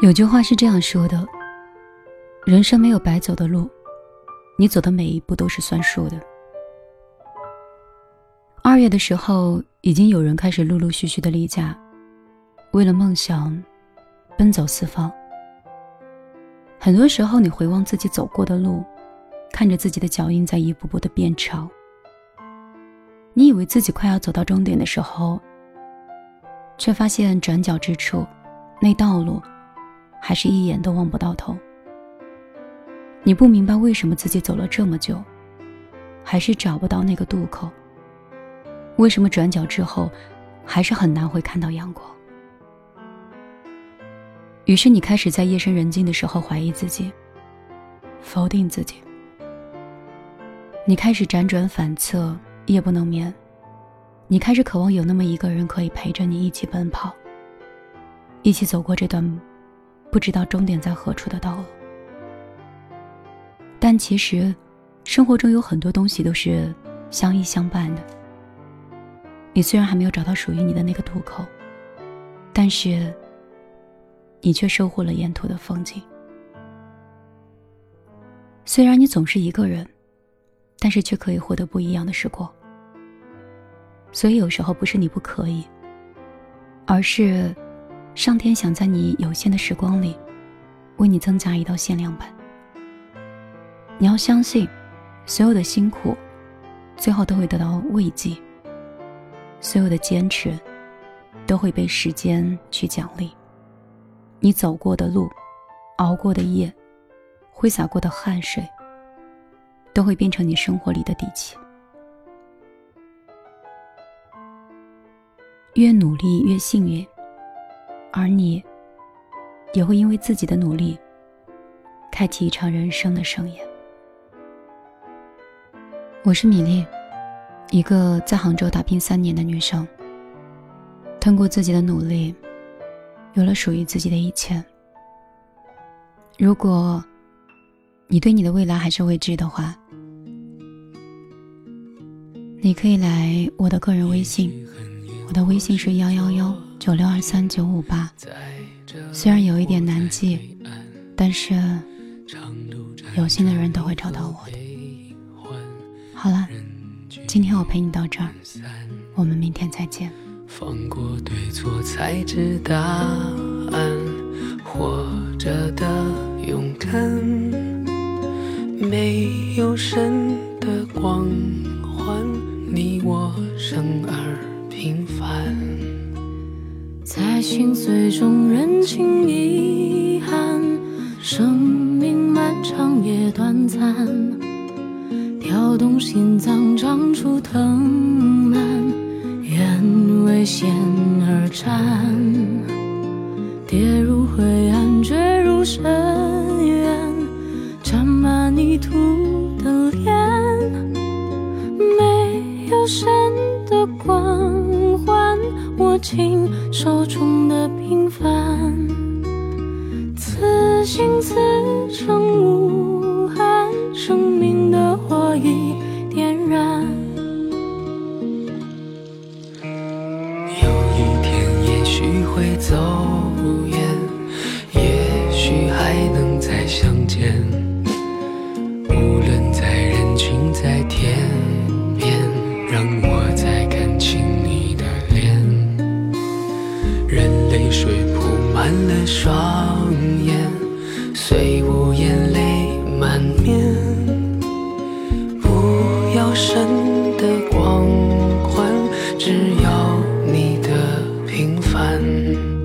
有句话是这样说的：人生没有白走的路，你走的每一步都是算数的。二月的时候，已经有人开始陆陆续续的离家，为了梦想，奔走四方。很多时候，你回望自己走过的路，看着自己的脚印在一步步的变长，你以为自己快要走到终点的时候，却发现转角之处，那道路。还是一眼都望不到头。你不明白为什么自己走了这么久，还是找不到那个渡口。为什么转角之后，还是很难会看到阳光？于是你开始在夜深人静的时候怀疑自己，否定自己。你开始辗转反侧，夜不能眠。你开始渴望有那么一个人可以陪着你一起奔跑，一起走过这段。不知道终点在何处的道路，但其实，生活中有很多东西都是相依相伴的。你虽然还没有找到属于你的那个渡口，但是，你却收获了沿途的风景。虽然你总是一个人，但是却可以获得不一样的时光。所以有时候不是你不可以，而是。上天想在你有限的时光里，为你增加一道限量版。你要相信，所有的辛苦，最后都会得到慰藉；所有的坚持，都会被时间去奖励。你走过的路，熬过的夜，挥洒过的汗水，都会变成你生活里的底气。越努力，越幸运。而你，也会因为自己的努力，开启一场人生的盛宴。我是米粒，一个在杭州打拼三年的女生。通过自己的努力，有了属于自己的一切。如果你对你的未来还是未知的话，你可以来我的个人微信，我的微信是幺幺幺。九六二三九五八，虽然有一点难记，但是有心的人都会找到我的。好了，今天我陪你到这儿，我们明天再见。放过对错才知答案，活着的勇敢，没有神的光心碎中认清遗憾，生命漫长也短暂，跳动心脏长出藤蔓，愿为险而战，跌入灰暗，坠入深渊，沾满泥土的脸，没有神的光。握紧手中的平凡，此心此生无憾，生命的火已点燃。有一天也许会走远，也许还能再相见。平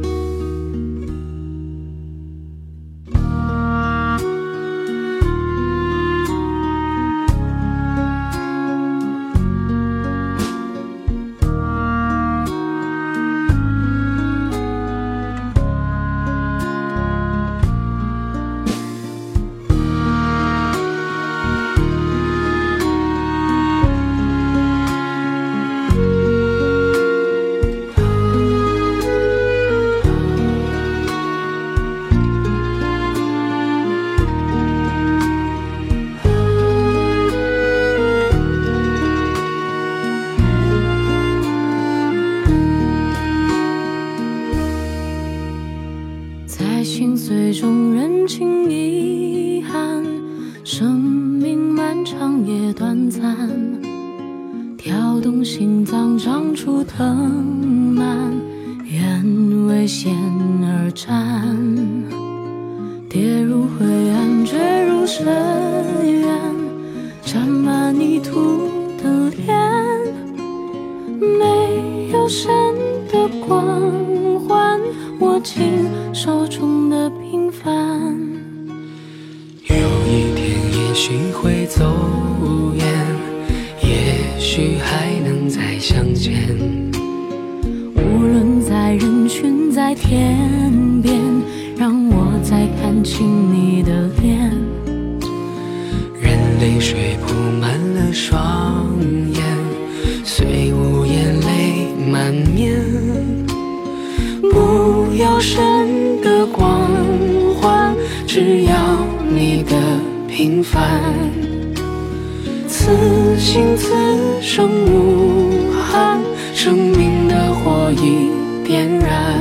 人情遗憾。生命漫长也短暂，跳动心脏长出藤蔓，愿为险而战，跌入灰暗，坠入深渊，沾满泥土的脸，没有神的光环，握紧手中走远，也许还能再相见。无论在人群，在天边，让我再看清你的脸。任泪水铺满了双眼，虽无言泪满面。不要神的光环，只要你的平凡。此心此生无憾，生命的火已点燃